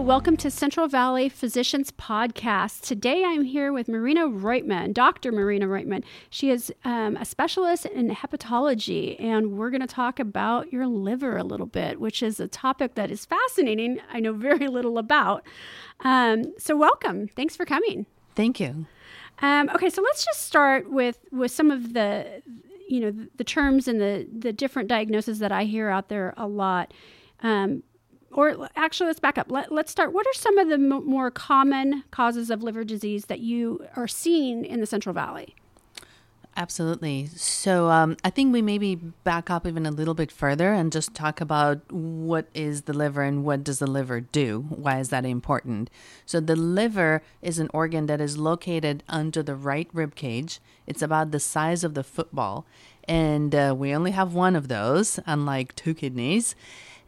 welcome to Central Valley Physicians Podcast. Today I'm here with Marina Roytman, Dr. Marina Roytman. She is um, a specialist in hepatology, and we're going to talk about your liver a little bit, which is a topic that is fascinating. I know very little about. Um, so, welcome. Thanks for coming. Thank you. Um, okay, so let's just start with with some of the you know the, the terms and the the different diagnoses that I hear out there a lot. Um, or actually, let's back up. Let, us start. What are some of the m- more common causes of liver disease that you are seeing in the Central Valley? Absolutely. So um, I think we maybe back up even a little bit further and just talk about what is the liver and what does the liver do? Why is that important? So the liver is an organ that is located under the right rib cage. It's about the size of the football, and uh, we only have one of those, unlike two kidneys.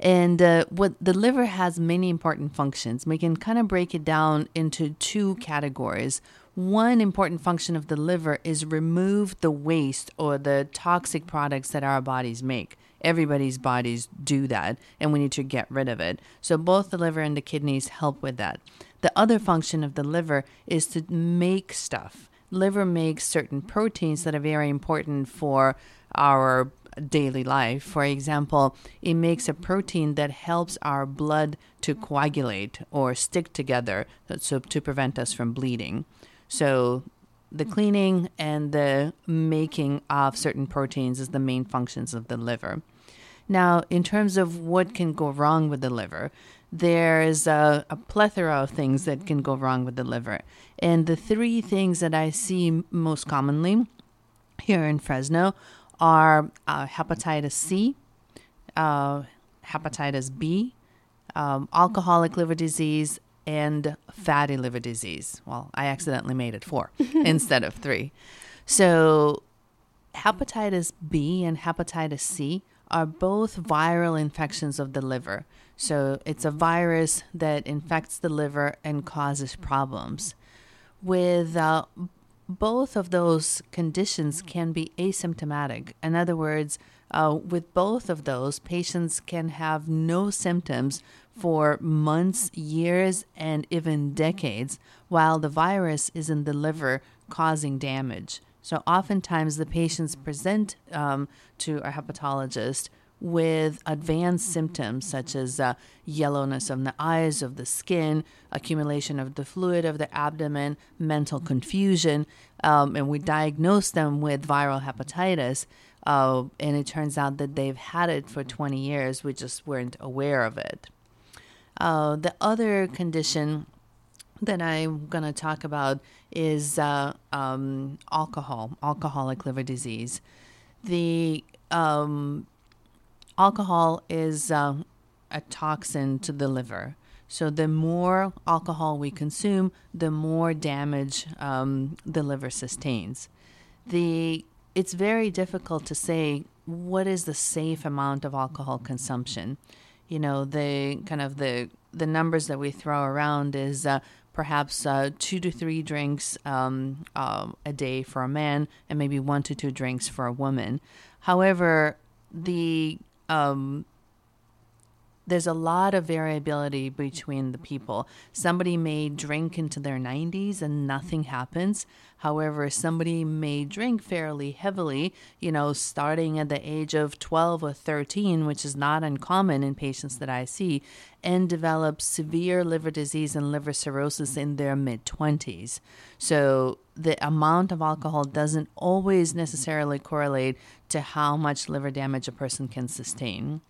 And uh, what the liver has many important functions. We can kind of break it down into two categories. One important function of the liver is remove the waste or the toxic products that our bodies make. Everybody's bodies do that, and we need to get rid of it. So both the liver and the kidneys help with that. The other function of the liver is to make stuff. Liver makes certain proteins that are very important for our daily life. For example, it makes a protein that helps our blood to coagulate or stick together so to prevent us from bleeding. So the cleaning and the making of certain proteins is the main functions of the liver. Now, in terms of what can go wrong with the liver, there's a, a, plethora of things that can go wrong with the liver. And the three things that I see most commonly here in Fresno are uh, hepatitis C, uh, hepatitis B, um, alcoholic liver disease, and fatty liver disease. Well, I accidentally made it four instead of three. So, hepatitis B and hepatitis C are both viral infections of the liver. So, it's a virus that infects the liver and causes problems. With uh, both of those conditions can be asymptomatic. In other words, uh, with both of those, patients can have no symptoms for months, years, and even decades, while the virus is in the liver causing damage. So, oftentimes, the patients present um, to a hepatologist with advanced symptoms such as uh, yellowness of the eyes, of the skin, accumulation of the fluid of the abdomen, mental confusion, um, and we diagnose them with viral hepatitis. Uh, and it turns out that they've had it for 20 years. We just weren't aware of it. Uh, the other condition that I'm going to talk about is uh, um, alcohol, alcoholic liver disease. The um, alcohol is uh, a toxin to the liver. So the more alcohol we consume, the more damage um, the liver sustains. The it's very difficult to say what is the safe amount of alcohol consumption. You know, the kind of the the numbers that we throw around is uh, perhaps uh, two to three drinks um, uh, a day for a man, and maybe one to two drinks for a woman. However, the um, there's a lot of variability between the people. Somebody may drink into their 90s and nothing happens. However, somebody may drink fairly heavily, you know, starting at the age of 12 or 13, which is not uncommon in patients that I see, and develop severe liver disease and liver cirrhosis in their mid 20s. So the amount of alcohol doesn't always necessarily correlate to how much liver damage a person can sustain.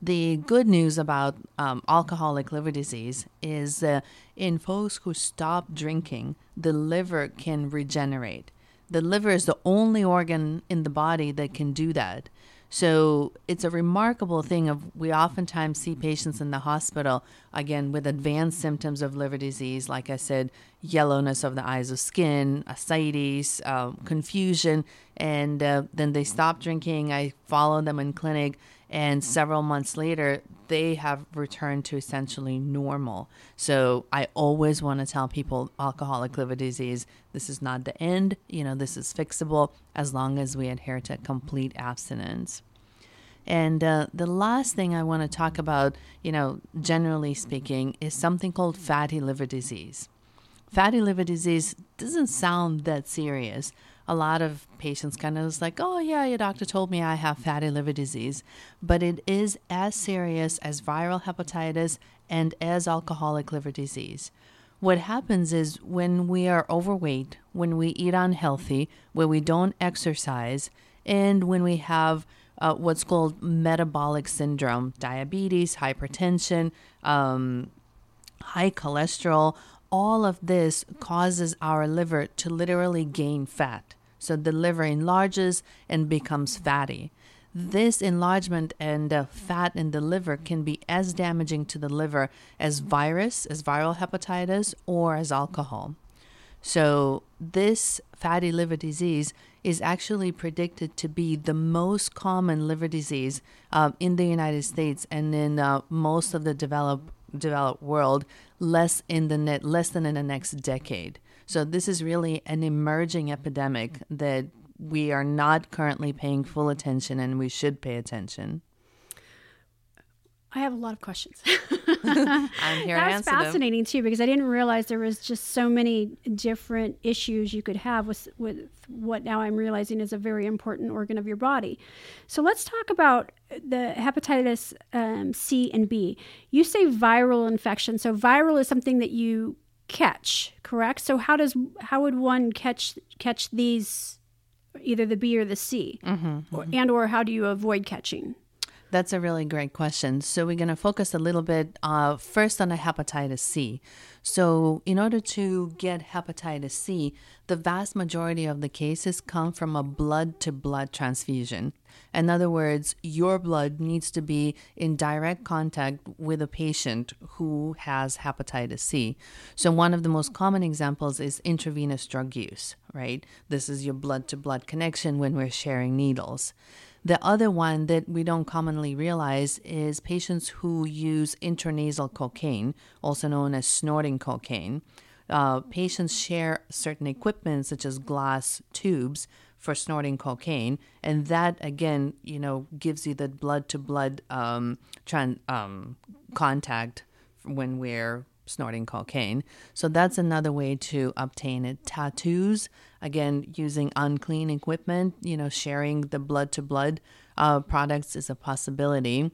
The good news about um, alcoholic liver disease is uh, in folks who stop drinking, the liver can regenerate. The liver is the only organ in the body that can do that. So it's a remarkable thing of we oftentimes see patients in the hospital again with advanced symptoms of liver disease, like I said, yellowness of the eyes of skin, ascites, um, confusion, and uh, then they stop drinking. I follow them in clinic and several months later they have returned to essentially normal so i always want to tell people alcoholic liver disease this is not the end you know this is fixable as long as we adhere to complete abstinence And uh, the last thing I want to talk about, you know, generally speaking, is something called fatty liver disease. Fatty liver disease doesn't sound that serious. A lot of patients kind of is like, oh, yeah, your doctor told me I have fatty liver disease. But it is as serious as viral hepatitis and as alcoholic liver disease. What happens is when we are overweight, when we eat unhealthy, when we don't exercise, and when we have uh, what's called metabolic syndrome, diabetes, hypertension, um, high cholesterol, all of this causes our liver to literally gain fat. So the liver enlarges and becomes fatty. This enlargement and uh, fat in the liver can be as damaging to the liver as virus, as viral hepatitis, or as alcohol. So, this fatty liver disease is actually predicted to be the most common liver disease uh, in the United States and in uh, most of the developed developed world less in the net less than in the next decade. So this is really an emerging epidemic that we are not currently paying full attention and we should pay attention. I have a lot of questions. I'm here That's to answer fascinating too because I didn't realize there was just so many different issues you could have with with what now I'm realizing is a very important organ of your body. So let's talk about the hepatitis um, C and B. You say viral infection. So viral is something that you catch, correct? So how does how would one catch catch these either the B or the C, Mm-hmm, or, and or how do you avoid catching? That's a really great question. So we're going to focus a little bit uh, first on the hepatitis C. So in order to get hepatitis C, the vast majority of the cases come from a blood to blood transfusion. In other words, your blood needs to be in direct contact with a patient who has hepatitis C. So one of the most common examples is intravenous drug use, right? This is your blood to blood connection when we're sharing needles. The other one that we don't commonly realize is patients who use intranasal cocaine, also known as snorting cocaine. Uh, patients share certain equipment, such as glass tubes, for snorting cocaine, and that again, you know, gives you the blood to blood contact when we're snorting cocaine. So that's another way to obtain it. Tattoos, again, using unclean equipment, you know, sharing the blood to blood products is a possibility.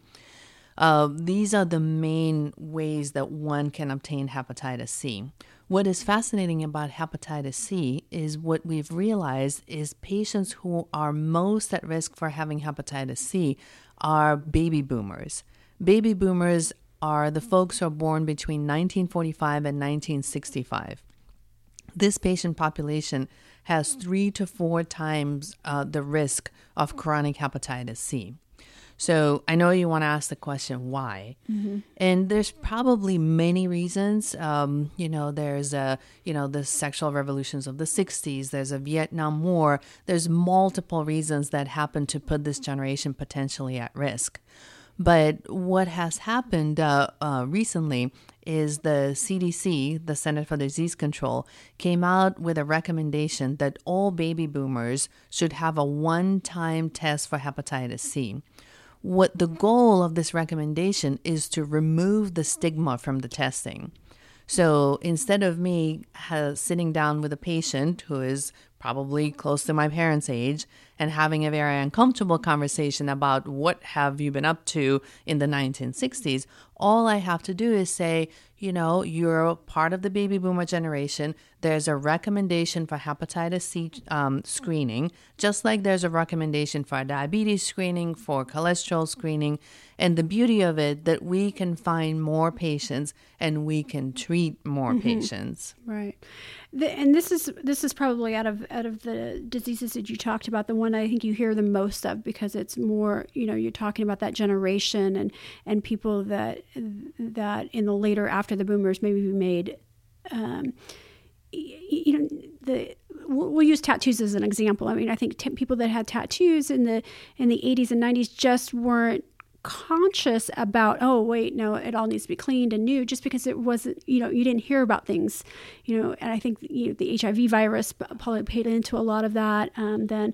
Uh, these are the main ways that one can obtain hepatitis C. What is fascinating about hepatitis C is what we've realized is patients who are most at risk for having hepatitis C are baby boomers. Baby boomers are the folks who are born between 1945 and 1965. This patient population has three to four times uh, the risk of chronic hepatitis C. So I know you want to ask the question why, mm-hmm. and there's probably many reasons. Um, you know, there's a you know the sexual revolutions of the '60s. There's a Vietnam War. There's multiple reasons that happen to put this generation potentially at risk. But what has happened uh, uh, recently is the CDC, the Center for Disease Control, came out with a recommendation that all baby boomers should have a one time test for hepatitis C. What the goal of this recommendation is to remove the stigma from the testing. So instead of me sitting down with a patient who is probably close to my parents' age and having a very uncomfortable conversation about what have you been up to in the 1960s, all I have to do is say, you know, you're part of the baby boomer generation. There's a recommendation for hepatitis C um, screening, just like there's a recommendation for diabetes screening, for cholesterol screening. And the beauty of it that we can find more patients and we can treat more mm-hmm. patients. Right. The, and this is this is probably out of out of the diseases that you talked about the one I think you hear the most of because it's more you know you're talking about that generation and and people that that in the later after the boomers maybe we made um, you know the we'll use tattoos as an example. I mean, I think t- people that had tattoos in the in the 80s and 90s just weren't conscious about oh wait no it all needs to be cleaned and new just because it wasn't you know you didn't hear about things you know and i think you know, the hiv virus probably paid into a lot of that um, then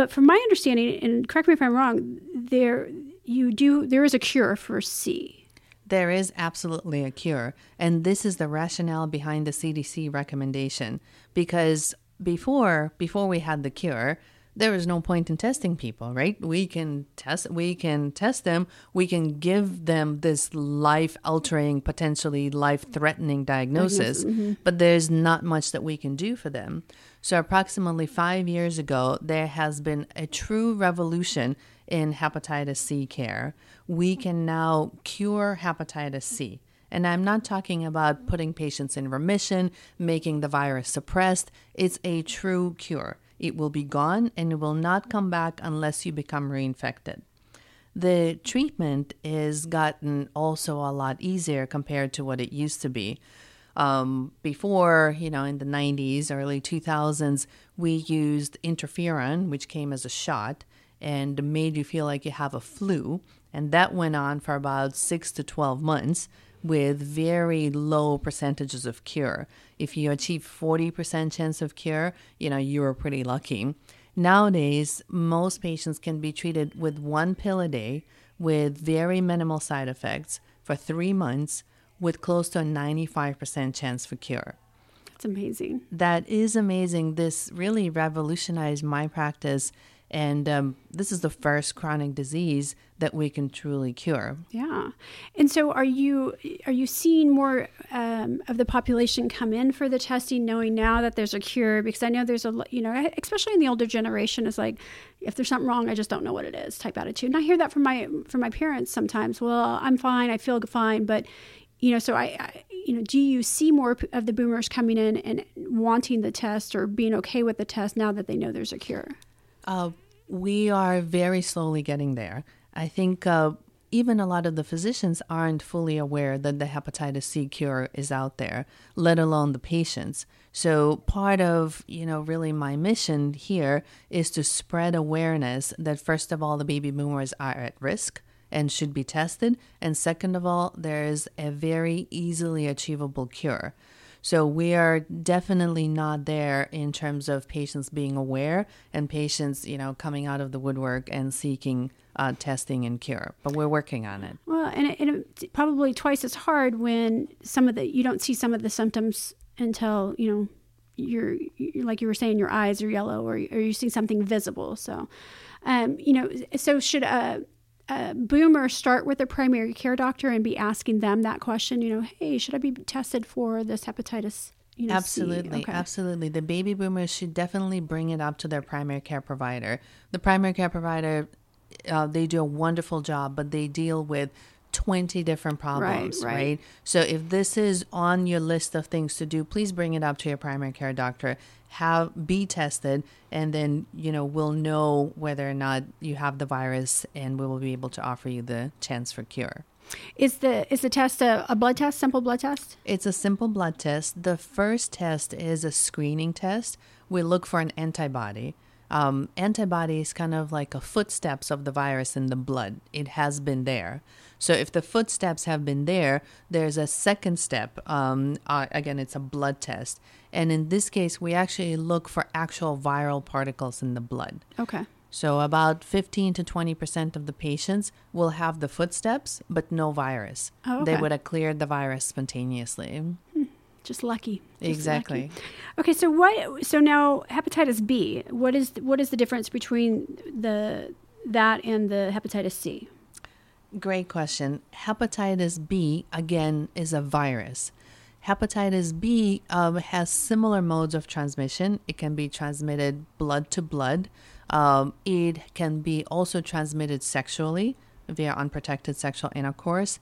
but from my understanding, and correct me if I'm wrong, there you do there is a cure for C. There is absolutely a cure, and this is the rationale behind the CDC recommendation. Because before before we had the cure, there was no point in testing people, right? We can test we can test them, we can give them this life altering, potentially life threatening diagnosis, mm-hmm. but there's not much that we can do for them. So approximately 5 years ago, there has been a true revolution in hepatitis C care. We can now cure hepatitis C. And I'm not talking about putting patients in remission, making the virus suppressed. It's a true cure. It will be gone and it will not come back unless you become reinfected. The treatment is gotten also a lot easier compared to what it used to be. Um, before, you know, in the 90s, early 2000s, we used interferon, which came as a shot and made you feel like you have a flu. And that went on for about six to 12 months with very low percentages of cure. If you achieve 40% chance of cure, you know, you are pretty lucky. Nowadays, most patients can be treated with one pill a day with very minimal side effects for three months with close to a 95% chance for cure. That's amazing. That is amazing. This really revolutionized my practice and um, this is the first chronic disease that we can truly cure. Yeah, and so are you are you seeing more um, of the population come in for the testing, knowing now that there's a cure? Because I know there's a you know especially in the older generation is like if there's something wrong, I just don't know what it is type attitude. And I hear that from my from my parents sometimes. Well, I'm fine, I feel fine, but you know, so I, I you know, do you see more of the boomers coming in and wanting the test or being okay with the test now that they know there's a cure? Uh, we are very slowly getting there. I think uh, even a lot of the physicians aren't fully aware that the hepatitis C cure is out there, let alone the patients. So part of, you know, really my mission here is to spread awareness that first of all the baby boomers are at risk and should be tested, and second of all there's a very easily achievable cure. So we are definitely not there in terms of patients being aware and patients, you know, coming out of the woodwork and seeking uh, testing and cure. But we're working on it. Well, and, it, and it's probably twice as hard when some of the you don't see some of the symptoms until you know you're, you're like you were saying your eyes are yellow or, or you see something visible. So, um, you know, so should uh, boomers start with their primary care doctor and be asking them that question, you know, hey, should I be tested for this hepatitis? You know, absolutely, okay. absolutely. The baby boomers should definitely bring it up to their primary care provider. The primary care provider, uh, they do a wonderful job, but they deal with 20 different problems, right, right. right, So if this is on your list of things to do, please bring it up to your primary care doctor. Have be tested and then, you know, we'll know whether or not you have the virus and we will be able to offer you the chance for cure. Is the is the test a, a blood test, simple blood test? It's a simple blood test. The first test is a screening test. We look for an antibody um, antibodies kind of like a footsteps of the virus in the blood. It has been there. So if the footsteps have been there, there's a second step. Um, uh, again, it's a blood test. And in this case, we actually look for actual viral particles in the blood. Okay. So about 15 to 20% of the patients will have the footsteps, but no virus. Oh, okay. They would have cleared the virus spontaneously. Hmm just lucky. Just exactly. Lucky. Okay, so what? So now hepatitis B. What is what is the difference between the that and the hepatitis C? Great question. Hepatitis B again is a virus. Hepatitis B um, has similar modes of transmission. It can be transmitted blood to blood. Um, it can be also transmitted sexually via unprotected sexual intercourse.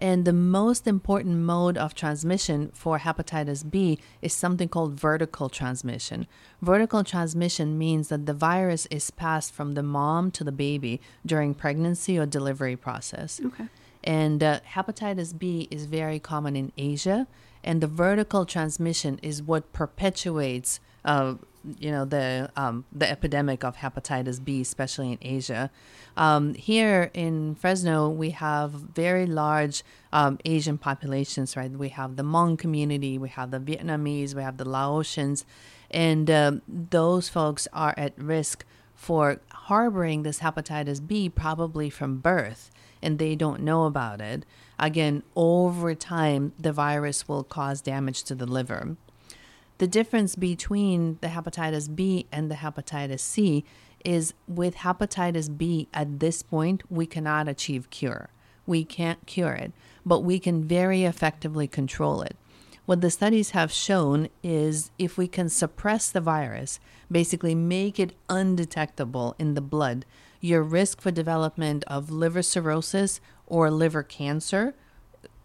And the most important mode of transmission for hepatitis B is something called vertical transmission. Vertical transmission means that the virus is passed from the mom to the baby during pregnancy or delivery process. Okay. And uh, hepatitis B is very common in Asia, and the vertical transmission is what perpetuates uh, you know the um, the epidemic of hepatitis B, especially in Asia. Um, here in Fresno, we have very large um, Asian populations. Right, we have the Hmong community, we have the Vietnamese, we have the Laotians, and um, those folks are at risk for harboring this hepatitis B probably from birth and they don't know about it. Again, over time, the virus will cause damage to the liver. The difference between the hepatitis B and the hepatitis C is with hepatitis B at this point, we cannot achieve cure. We can't cure it, but we can very effectively control it. What the studies have shown is if we can suppress the virus, basically make it undetectable in the blood, your risk for development of liver cirrhosis or liver cancer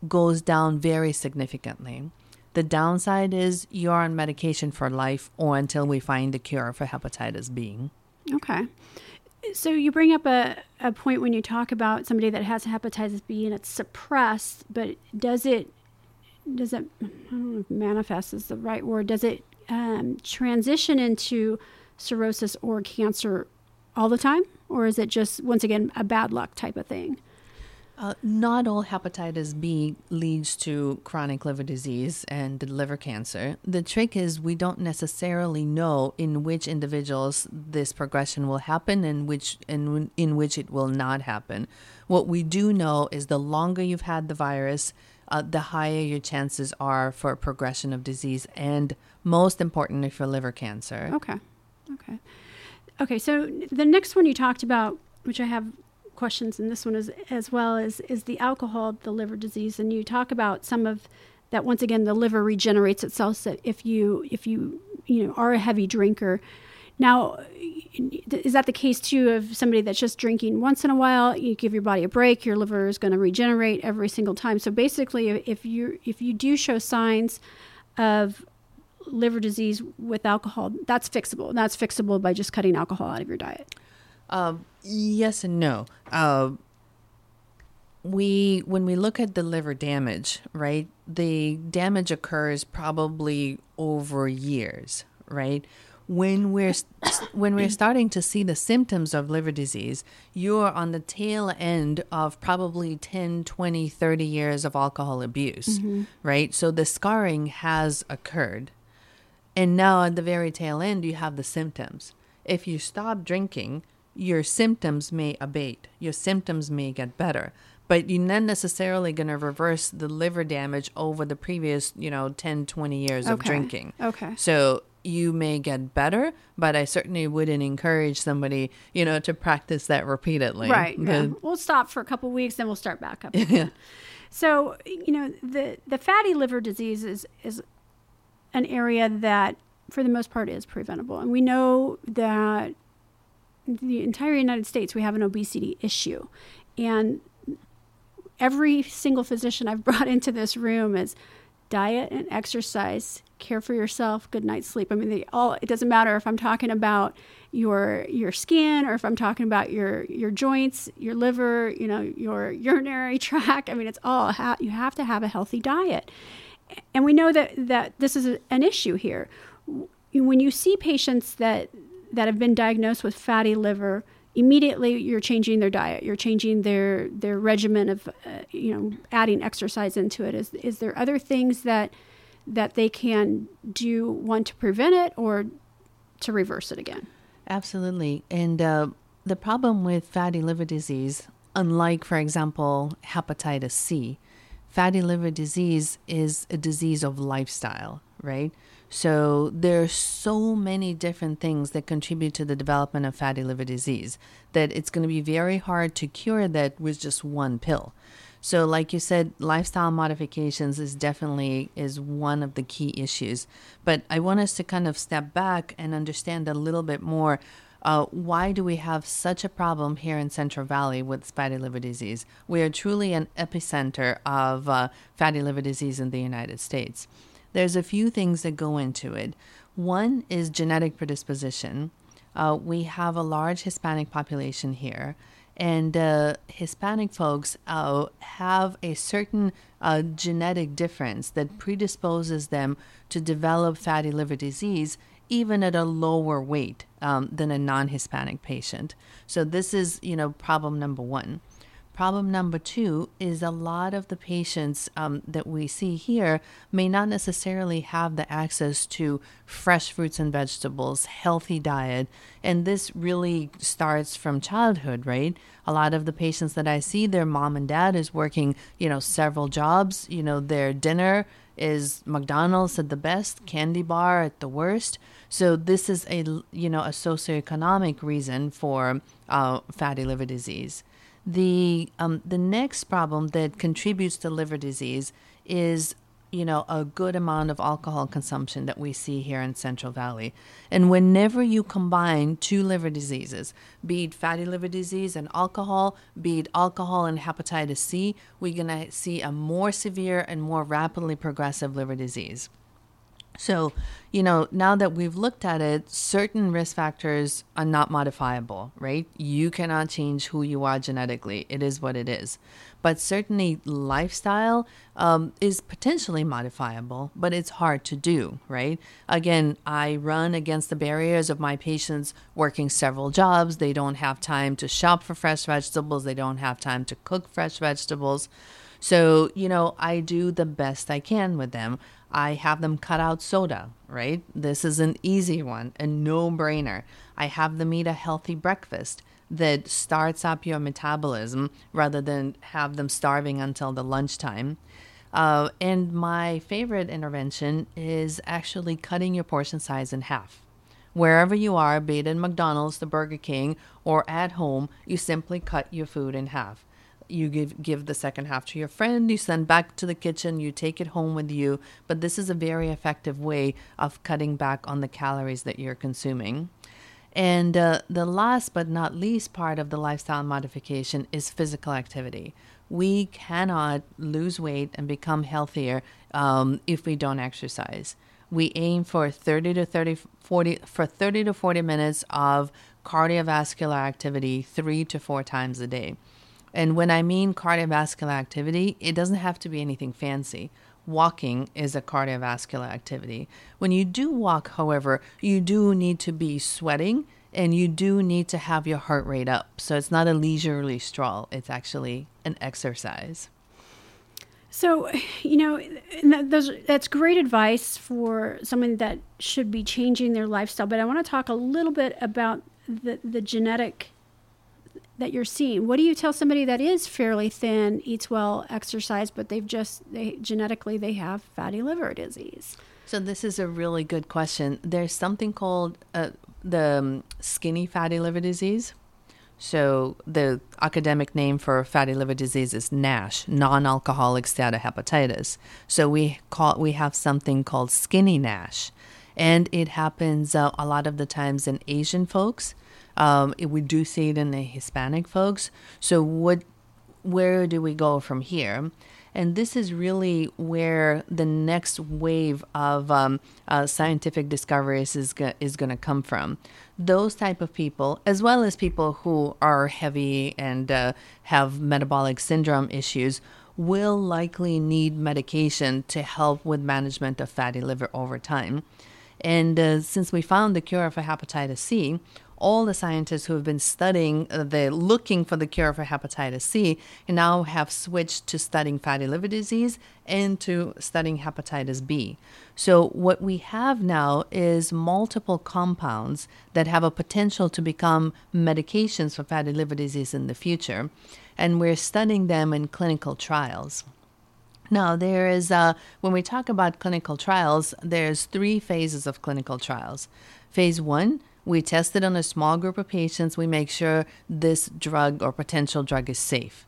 goes down very significantly. The downside is you're on medication for life or until we find the cure for hepatitis B. Okay. So you bring up a, a point when you talk about somebody that has hepatitis B and it's suppressed, but does it does it I don't know if manifest is the right word? Does it um, transition into cirrhosis or cancer all the time, or is it just once again a bad luck type of thing? Uh, not all hepatitis B leads to chronic liver disease and liver cancer. The trick is we don't necessarily know in which individuals this progression will happen and which in, in which it will not happen. What we do know is the longer you've had the virus, uh, the higher your chances are for progression of disease and most importantly for liver cancer. Okay. Okay. Okay, so the next one you talked about, which I have questions in this one as, as well, is, is the alcohol, the liver disease. And you talk about some of that once again the liver regenerates itself so if you if you you know are a heavy drinker now is that the case too of somebody that's just drinking once in a while you give your body a break your liver is going to regenerate every single time so basically if you if you do show signs of liver disease with alcohol, that's fixable. That's fixable by just cutting alcohol out of your diet. Uh, yes and no. Uh, we when we look at the liver damage, right? The damage occurs probably over years, right? When we're when we're starting to see the symptoms of liver disease, you're on the tail end of probably 10, 20, 30 years of alcohol abuse, mm-hmm. right? So the scarring has occurred and now at the very tail end, you have the symptoms. If you stop drinking, your symptoms may abate, your symptoms may get better, but you're not necessarily going to reverse the liver damage over the previous, you know, 10, 20 years okay. of drinking. Okay. So you may get better, but I certainly wouldn't encourage somebody, you know, to practice that repeatedly. Right. Yeah. We'll stop for a couple weeks, then we'll start back up. yeah. So, you know, the, the fatty liver disease is, is an area that, for the most part, is preventable. And we know that the entire United States, we have an obesity issue. And every single physician I've brought into this room is diet and exercise, care for yourself, good night's sleep. I mean, they all it doesn't matter if I'm talking about your your skin or if I'm talking about your your joints, your liver, you know, your urinary tract. I mean, it's all you have to have a healthy diet and we know that, that this is an issue here. When you see patients that, that have been diagnosed with fatty liver, immediately you're changing their diet. You're changing their, their regimen of, uh, you know, adding exercise into it. Is, is there other things that, that they can do, one, to prevent it or to reverse it again? Absolutely. And uh, the problem with fatty liver disease, unlike, for example, hepatitis C, fatty liver disease is a disease of lifestyle, right? So there are so many different things that contribute to the development of fatty liver disease that it's going to be very hard to cure that with just one pill. So like you said, lifestyle modifications is definitely is one of the key issues. But I want us to kind of step back and understand a little bit more uh, why do we have such a problem here in Central Valley with fatty liver disease? We are truly an epicenter of uh, fatty liver disease in the United States. There's a few things that go into it. One is genetic predisposition. Uh, we have a large Hispanic population here, and uh, Hispanic folks uh, have a certain uh, genetic difference that predisposes them to develop fatty liver disease even at a lower weight um, than a non-Hispanic patient. So this is, you know, problem number one. Problem number two is a lot of the patients um, that we see here may not necessarily have the access to fresh fruits and vegetables, healthy diet. And this really starts from childhood, right? A lot of the patients that I see, their mom and dad is working, you know, several jobs. You know, their dinner is McDonald's at the best, candy bar at the worst. So this is a, you know, a socioeconomic reason for uh, fatty liver disease. The um, the next problem that contributes to liver disease is you know a good amount of alcohol consumption that we see here in Central Valley. And whenever you combine two liver diseases, be it fatty liver disease and alcohol, be it alcohol and hepatitis C, we're going to see a more severe and more rapidly progressive liver disease. So, you know, now that we've looked at it, certain risk factors are not modifiable, right? You cannot change who you are genetically. It is what it is. But certainly, lifestyle um, is potentially modifiable, but it's hard to do, right? Again, I run against the barriers of my patients working several jobs. They don't have time to shop for fresh vegetables, they don't have time to cook fresh vegetables. So, you know, I do the best I can with them. I have them cut out soda, right? This is an easy one, a no brainer. I have them eat a healthy breakfast that starts up your metabolism rather than have them starving until the lunchtime. Uh, and my favorite intervention is actually cutting your portion size in half. Wherever you are, be it in McDonald's, the Burger King, or at home, you simply cut your food in half you give give the second half to your friend you send back to the kitchen you take it home with you. But this is a very effective way of cutting back on the calories that you're consuming. And uh, the last but not least part of the lifestyle modification is physical activity. We cannot lose weight and become healthier um, if we don't exercise. We aim for 30 to 30 40 for 30 to 40 minutes of cardiovascular activity 3 to 4 times a day and when I mean cardiovascular activity, it doesn't have to be anything fancy. Walking is a cardiovascular activity. When you do walk, however, you do need to be sweating and you do need to have your heart rate up. So it's not a leisurely stroll, it's actually an exercise. So, you know, those, that's great advice for someone that should be changing their lifestyle. But I want to talk a little bit about the, the genetic that you're seeing? What do you tell somebody that is fairly thin, eats well, exercise, but they've just they genetically they have fatty liver disease? So this is a really good question. There's something called uh, the um, skinny fatty liver disease. So the academic name for fatty liver disease is NASH, non-alcoholic steatohepatitis. So we call we have something called skinny NASH, and it happens uh, a lot of the times in Asian folks um, we do see it in the Hispanic folks. So what, where do we go from here? And this is really where the next wave of um, uh, scientific discoveries is go- is going to come from. Those type of people, as well as people who are heavy and uh, have metabolic syndrome issues, will likely need medication to help with management of fatty liver over time. And uh, since we found the cure for hepatitis C, all the scientists who have been studying uh, the looking for the cure for hepatitis C now have switched to studying fatty liver disease and to studying hepatitis B. So what we have now is multiple compounds that have a potential to become medications for fatty liver disease in the future, and we're studying them in clinical trials. Now, there is, uh, when we talk about clinical trials, there's three phases of clinical trials. Phase one we test it on a small group of patients. We make sure this drug or potential drug is safe.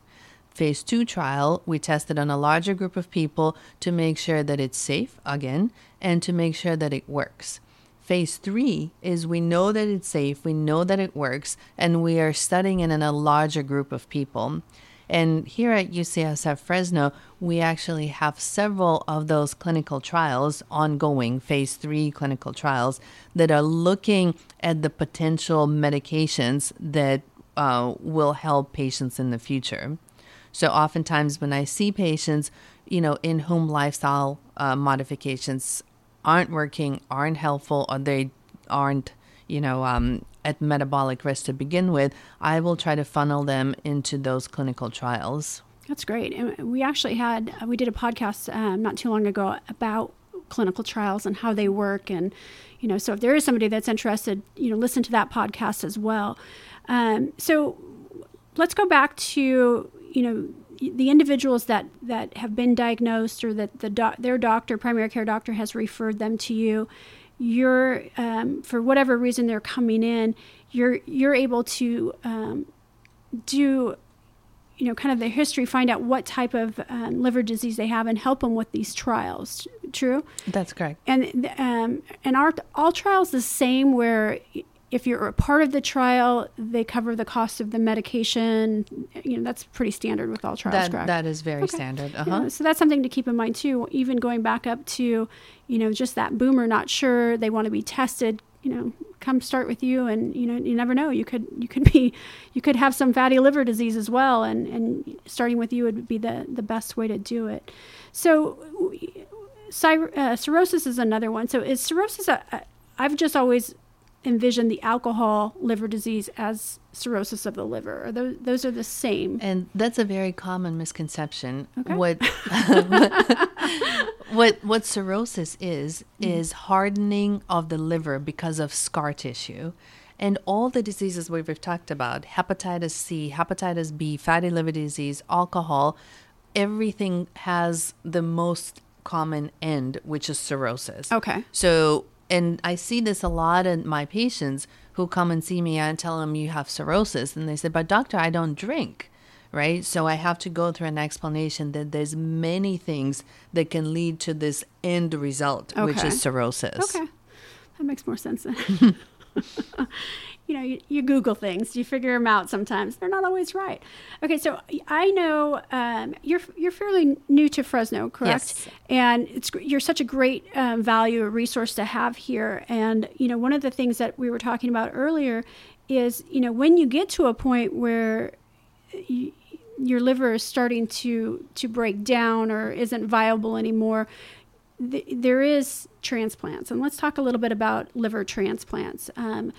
Phase two trial, we test it on a larger group of people to make sure that it's safe, again, and to make sure that it works. Phase three is we know that it's safe, we know that it works, and we are studying it in a larger group of people. And here at UCSF Fresno, we actually have several of those clinical trials ongoing, phase three clinical trials, that are looking at the potential medications that uh, will help patients in the future. So, oftentimes, when I see patients, you know, in whom lifestyle uh, modifications aren't working, aren't helpful, or they aren't, you know, um, at metabolic risk to begin with, I will try to funnel them into those clinical trials. That's great. And we actually had, we did a podcast um, not too long ago about clinical trials and how they work. And, you know, so if there is somebody that's interested, you know, listen to that podcast as well. Um, so let's go back to, you know, the individuals that, that have been diagnosed or that the doc, their doctor, primary care doctor, has referred them to you. You're, um, for whatever reason they're coming in, you're you're able to um, do you know, kind of the history, find out what type of um, liver disease they have, and help them with these trials. True. That's correct. And um, and our all trials the same, where if you're a part of the trial, they cover the cost of the medication. You know, that's pretty standard with all trials. That, correct? that is very okay. standard. Uh-huh. Yeah, so that's something to keep in mind too. Even going back up to, you know, just that boomer not sure they want to be tested. You know, come start with you and you know you never know you could you could be you could have some fatty liver disease as well and and starting with you would be the the best way to do it so uh, cirrhosis is another one so is cirrhosis a, I've just always envisioned the alcohol liver disease as cirrhosis of the liver. Are those, those are the same. And that's a very common misconception. Okay. What what what cirrhosis is mm. is hardening of the liver because of scar tissue. And all the diseases we've talked about, hepatitis C, hepatitis B, fatty liver disease, alcohol, everything has the most common end, which is cirrhosis. Okay. So and I see this a lot in my patients who come and see me and tell them you have cirrhosis and they say but doctor I don't drink right? So I have to go through an explanation that there's many things that can lead to this end result okay. which is cirrhosis. Okay. That makes more sense then you know, you, you, Google things, you figure them out sometimes. They're not always right. Okay, so I know um, you're you're fairly new to Fresno, correct? Yes. And it's you're such a great um, value, a resource to have here. And you know, one of the things that we were talking about earlier is, you know, when you get to a point where you, your liver is starting to to break down or isn't viable anymore, there is transplants, and let's talk a little bit about liver transplants. Um,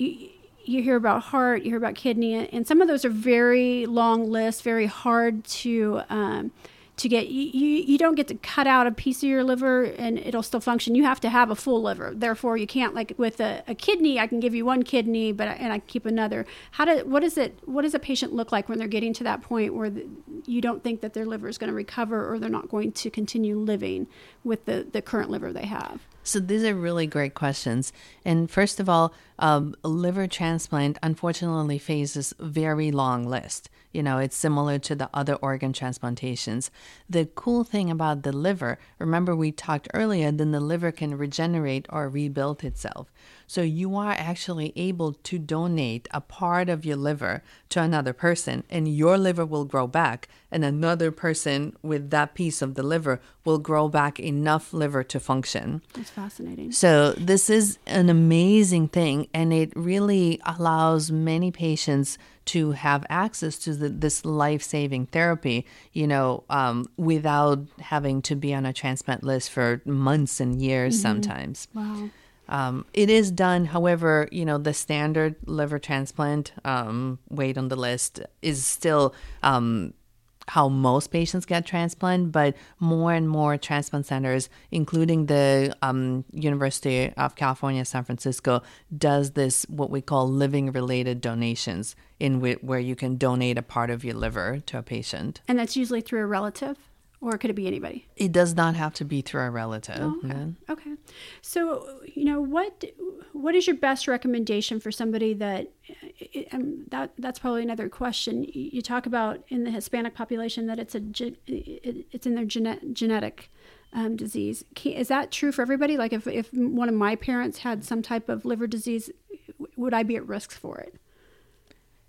you, you hear about heart, you hear about kidney, and some of those are very long lists, very hard to um, to get. You, you don't get to cut out a piece of your liver and it'll still function. You have to have a full liver. Therefore, you can't like with a, a kidney. I can give you one kidney, but and I keep another. How do what is it? What does a patient look like when they're getting to that point where the, you don't think that their liver is going to recover or they're not going to continue living with the the current liver they have? So these are really great questions. And first of all, um, liver transplant unfortunately faces very long list. You know, it's similar to the other organ transplantations. The cool thing about the liver, remember we talked earlier, then the liver can regenerate or rebuild itself. So you are actually able to donate a part of your liver to another person, and your liver will grow back, and another person with that piece of the liver will grow back enough liver to function. That's fascinating. So this is an amazing thing, and it really allows many patients to have access to the, this life saving therapy, you know, um, without having to be on a transplant list for months and years mm-hmm. sometimes. Wow. Um, it is done, however, you know, the standard liver transplant um, wait on the list is still um, how most patients get transplant, but more and more transplant centers, including the um, University of California, San Francisco, does this what we call living related donations, in wh- where you can donate a part of your liver to a patient. And that's usually through a relative or could it be anybody? It does not have to be through a relative. Oh, okay. okay. So, you know, what what is your best recommendation for somebody that um, that that's probably another question. You talk about in the Hispanic population that it's a it's in their gene- genetic um, disease. Is that true for everybody? Like, if if one of my parents had some type of liver disease, would I be at risk for it?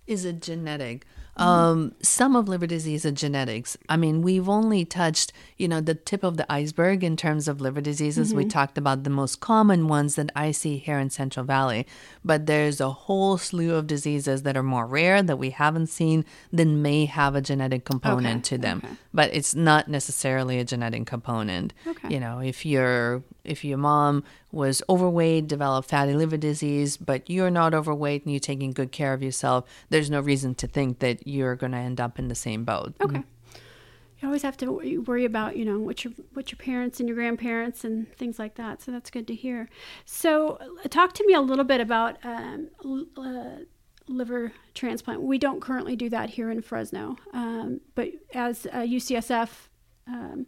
Is it genetic? Um, some of liver disease are genetics. I mean, we've only touched, you know, the tip of the iceberg in terms of liver diseases. Mm-hmm. We talked about the most common ones that I see here in Central Valley, but there's a whole slew of diseases that are more rare that we haven't seen that may have a genetic component okay. to them. Okay. But it's not necessarily a genetic component. Okay. You know, if you're if your mom was overweight, developed fatty liver disease, but you're not overweight and you're taking good care of yourself, there's no reason to think that you're going to end up in the same boat. Okay. You always have to worry about, you know, what your what your parents and your grandparents and things like that. So that's good to hear. So, uh, talk to me a little bit about um, uh, liver transplant. We don't currently do that here in Fresno, um, but as UCSF um,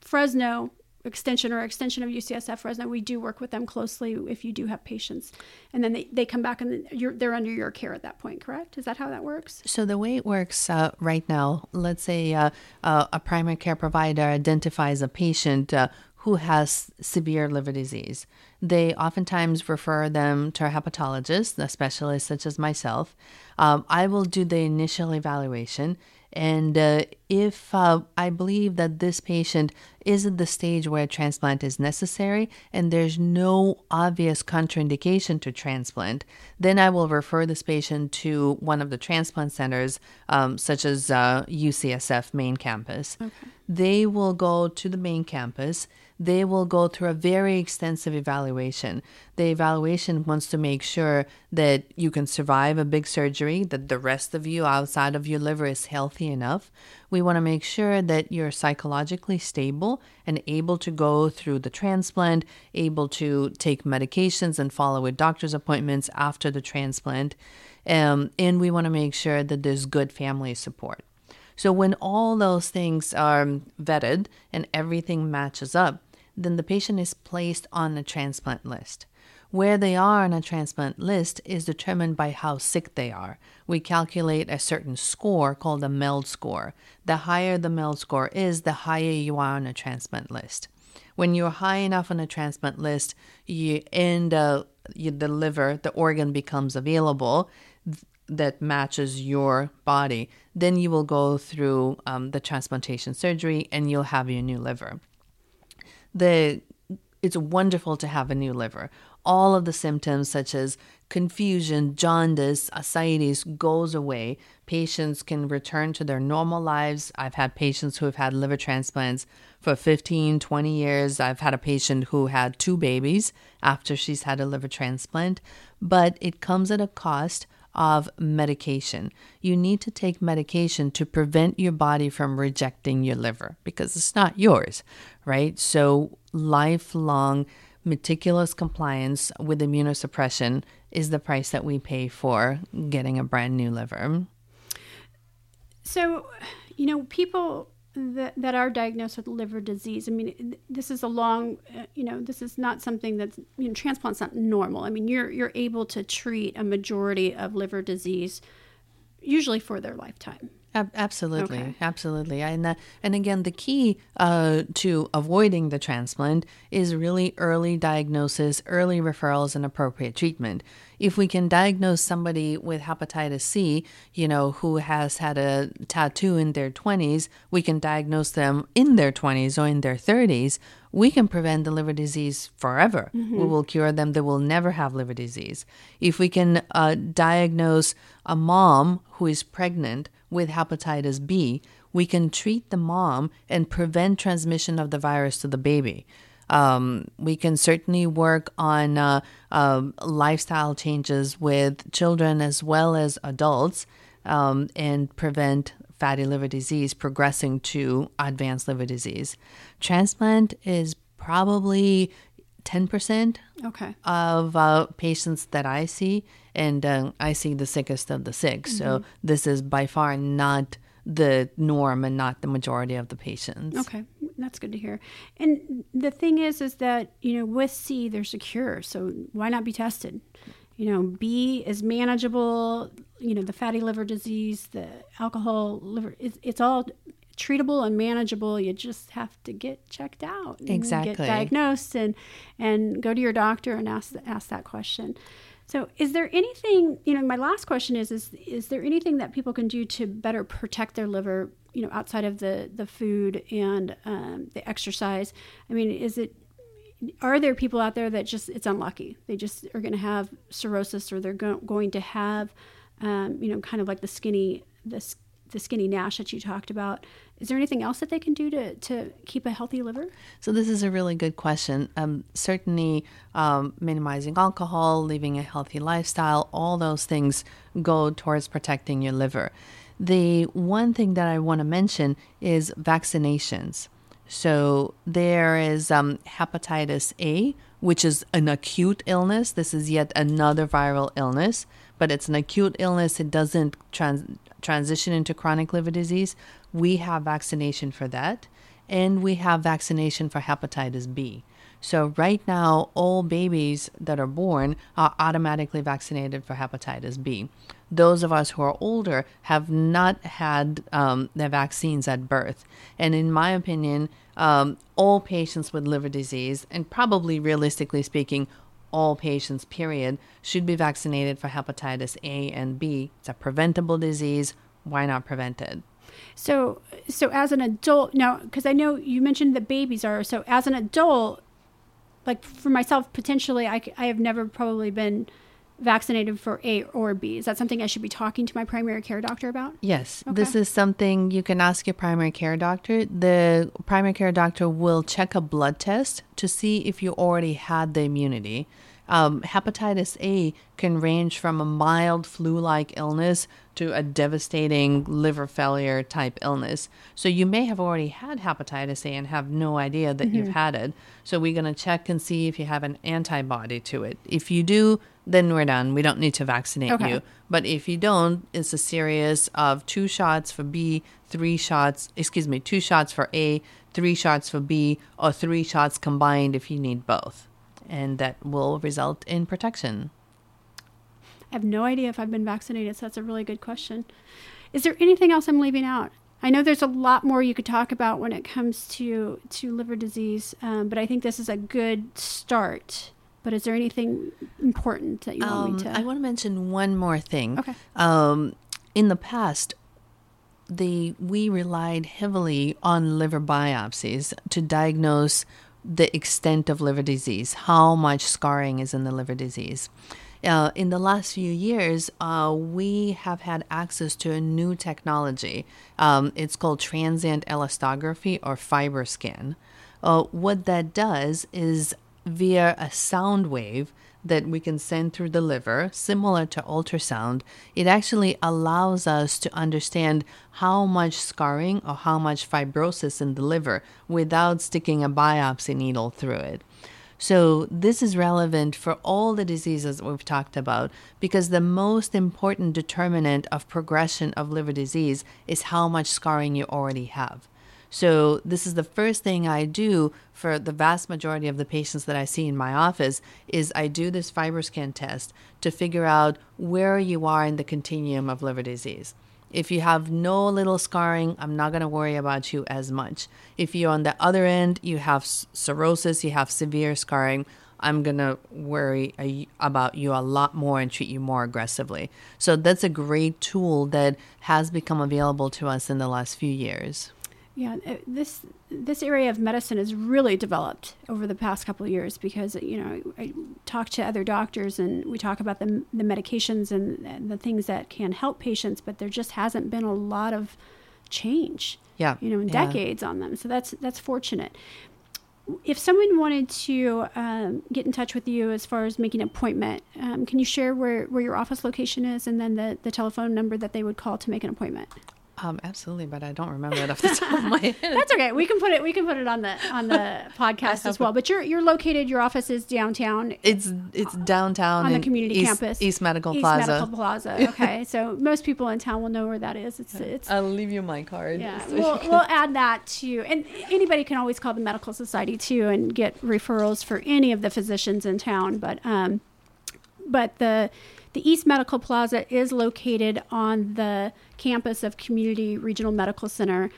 Fresno extension or extension of UCSF Fresno, we do work with them closely if you do have patients. And then they, they come back and they're under your care at that point, correct? Is that how that works? So, the way it works uh, right now, let's say uh, uh, a primary care provider identifies a patient uh, who has severe liver disease. They oftentimes refer them to a hepatologist, a specialist such as myself. Um, I will do the initial evaluation and uh, if uh, I believe that this patient is at the stage where a transplant is necessary and there's no obvious contraindication to transplant, then I will refer this patient to one of the transplant centers, um, such as uh, UCSF main campus. Okay. They will go to the main campus they will go through a very extensive evaluation. The evaluation wants to make sure that you can survive a big surgery, that the rest of you outside of your liver is healthy enough. We want to make sure that you're psychologically stable and able to go through the transplant, able to take medications and follow with doctor's appointments after the transplant. Um, and we want to make sure that there's good family support. So, when all those things are vetted and everything matches up, then the patient is placed on a transplant list. Where they are on a transplant list is determined by how sick they are. We calculate a certain score called a MELD score. The higher the MELD score is, the higher you are on a transplant list. When you're high enough on a transplant list, you end up, you, the liver, the organ becomes available that matches your body. Then you will go through um, the transplantation surgery and you'll have your new liver the it's wonderful to have a new liver. All of the symptoms such as confusion, jaundice, ascites goes away. Patients can return to their normal lives. I've had patients who have had liver transplants for 15, 20 years. I've had a patient who had two babies after she's had a liver transplant, but it comes at a cost of medication. You need to take medication to prevent your body from rejecting your liver because it's not yours, right? So, lifelong meticulous compliance with immunosuppression is the price that we pay for getting a brand new liver. So, you know, people that, that are diagnosed with liver disease. I mean, this is a long, uh, you know, this is not something that's, you know, transplant's not normal. I mean, you're, you're able to treat a majority of liver disease usually for their lifetime. Absolutely, okay. absolutely, and uh, and again, the key uh, to avoiding the transplant is really early diagnosis, early referrals, and appropriate treatment. If we can diagnose somebody with hepatitis C, you know, who has had a tattoo in their twenties, we can diagnose them in their twenties or in their thirties. We can prevent the liver disease forever. Mm-hmm. We will cure them; they will never have liver disease. If we can uh, diagnose a mom who is pregnant with hepatitis B, we can treat the mom and prevent transmission of the virus to the baby. Um, we can certainly work on uh, uh, lifestyle changes with children as well as adults um, and prevent fatty liver disease progressing to advanced liver disease. Transplant is probably 10% okay. of uh, patients that I see and uh, I see the sickest of the sick. Mm-hmm. So this is by far not the norm and not the majority of the patients. Okay, that's good to hear. And the thing is, is that you know with C they're secure, so why not be tested? You know, B is manageable. You know, the fatty liver disease, the alcohol liver, it's, it's all treatable and manageable. You just have to get checked out, exactly, get diagnosed, and and go to your doctor and ask ask that question. So, is there anything, you know, my last question is, is, is there anything that people can do to better protect their liver, you know, outside of the, the food and um, the exercise? I mean, is it, are there people out there that just, it's unlucky? They just are going to have cirrhosis or they're go- going to have, um, you know, kind of like the skinny, this the skinny Nash that you talked about. Is there anything else that they can do to, to keep a healthy liver? So, this is a really good question. Um, certainly, um, minimizing alcohol, living a healthy lifestyle, all those things go towards protecting your liver. The one thing that I want to mention is vaccinations. So, there is um, hepatitis A, which is an acute illness. This is yet another viral illness, but it's an acute illness. It doesn't trans- transition into chronic liver disease. We have vaccination for that, and we have vaccination for hepatitis B. So, right now, all babies that are born are automatically vaccinated for hepatitis B. Those of us who are older have not had um, the vaccines at birth. And in my opinion, um, all patients with liver disease, and probably realistically speaking, all patients, period, should be vaccinated for hepatitis A and B. It's a preventable disease. Why not prevent it? So, so as an adult, now, because I know you mentioned that babies are, so as an adult, like for myself, potentially, I, I have never probably been vaccinated for A or B. Is that something I should be talking to my primary care doctor about? Yes, okay. this is something you can ask your primary care doctor. The primary care doctor will check a blood test to see if you already had the immunity. Um, hepatitis A can range from a mild flu like illness to a devastating liver failure type illness. So you may have already had hepatitis A and have no idea that mm-hmm. you've had it. So we're going to check and see if you have an antibody to it. If you do, then we're done. We don't need to vaccinate okay. you. But if you don't, it's a series of two shots for B, three shots, excuse me, two shots for A, three shots for B, or three shots combined if you need both and that will result in protection. I have no idea if I've been vaccinated, so that's a really good question. Is there anything else I'm leaving out? I know there's a lot more you could talk about when it comes to to liver disease, um, but I think this is a good start. But is there anything important that you um, want me um, to? I want to mention one more thing. Okay. Um, in the past, the we relied heavily on liver biopsies to diagnose the extent of liver disease, how much scarring is in the liver disease. Uh, in the last few years, uh, we have had access to a new technology. Um, it's called transient elastography or FibroScan. Uh, what that does is via a sound wave, that we can send through the liver, similar to ultrasound, it actually allows us to understand how much scarring or how much fibrosis in the liver without sticking a biopsy needle through it. So, this is relevant for all the diseases we've talked about because the most important determinant of progression of liver disease is how much scarring you already have. So this is the first thing I do for the vast majority of the patients that I see in my office is I do this FibroScan test to figure out where you are in the continuum of liver disease. If you have no little scarring, I'm not going to worry about you as much. If you're on the other end, you have cirrhosis, you have severe scarring, I'm going to worry about you a lot more and treat you more aggressively. So that's a great tool that has become available to us in the last few years. Yeah, uh, this this area of medicine has really developed over the past couple of years because you know I talk to other doctors and we talk about the the medications and, and the things that can help patients, but there just hasn't been a lot of change. Yeah, you know, in yeah. decades on them. So that's that's fortunate. If someone wanted to um, get in touch with you as far as making an appointment, um, can you share where, where your office location is and then the, the telephone number that they would call to make an appointment? Um, absolutely, but I don't remember it off the top of my head. That's okay. We can put it. We can put it on the on the podcast as well. But you're you're located. Your office is downtown. It's it's downtown on the community East, campus, East Medical Plaza. East Plaza. Medical Plaza. Okay, so most people in town will know where that is. It's it's. I'll leave you my card. Yeah, we'll we'll add that to, and anybody can always call the medical society too and get referrals for any of the physicians in town. But um, but the the East Medical Plaza is located on the campus of Community Regional Medical Center,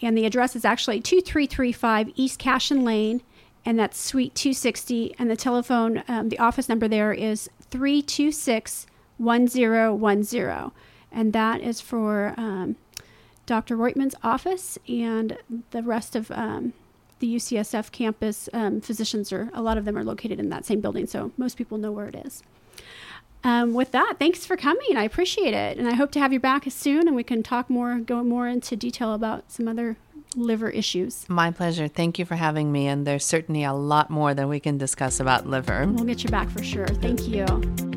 and the address is actually 2335 East Kashian Lane, and that's Suite 260. And the telephone, um, the office number there is 326 1010. And that is for um, Dr. Roytman's office and the rest of um, the UCSF campus um, physicians are, a lot of them are located in that same building, so most people know where it is. Um, with that, thanks for coming. I appreciate it. And I hope to have you back soon and we can talk more, go more into detail about some other liver issues. My pleasure. Thank you for having me. And there's certainly a lot more that we can discuss about liver. We'll get you back for sure. Thank you.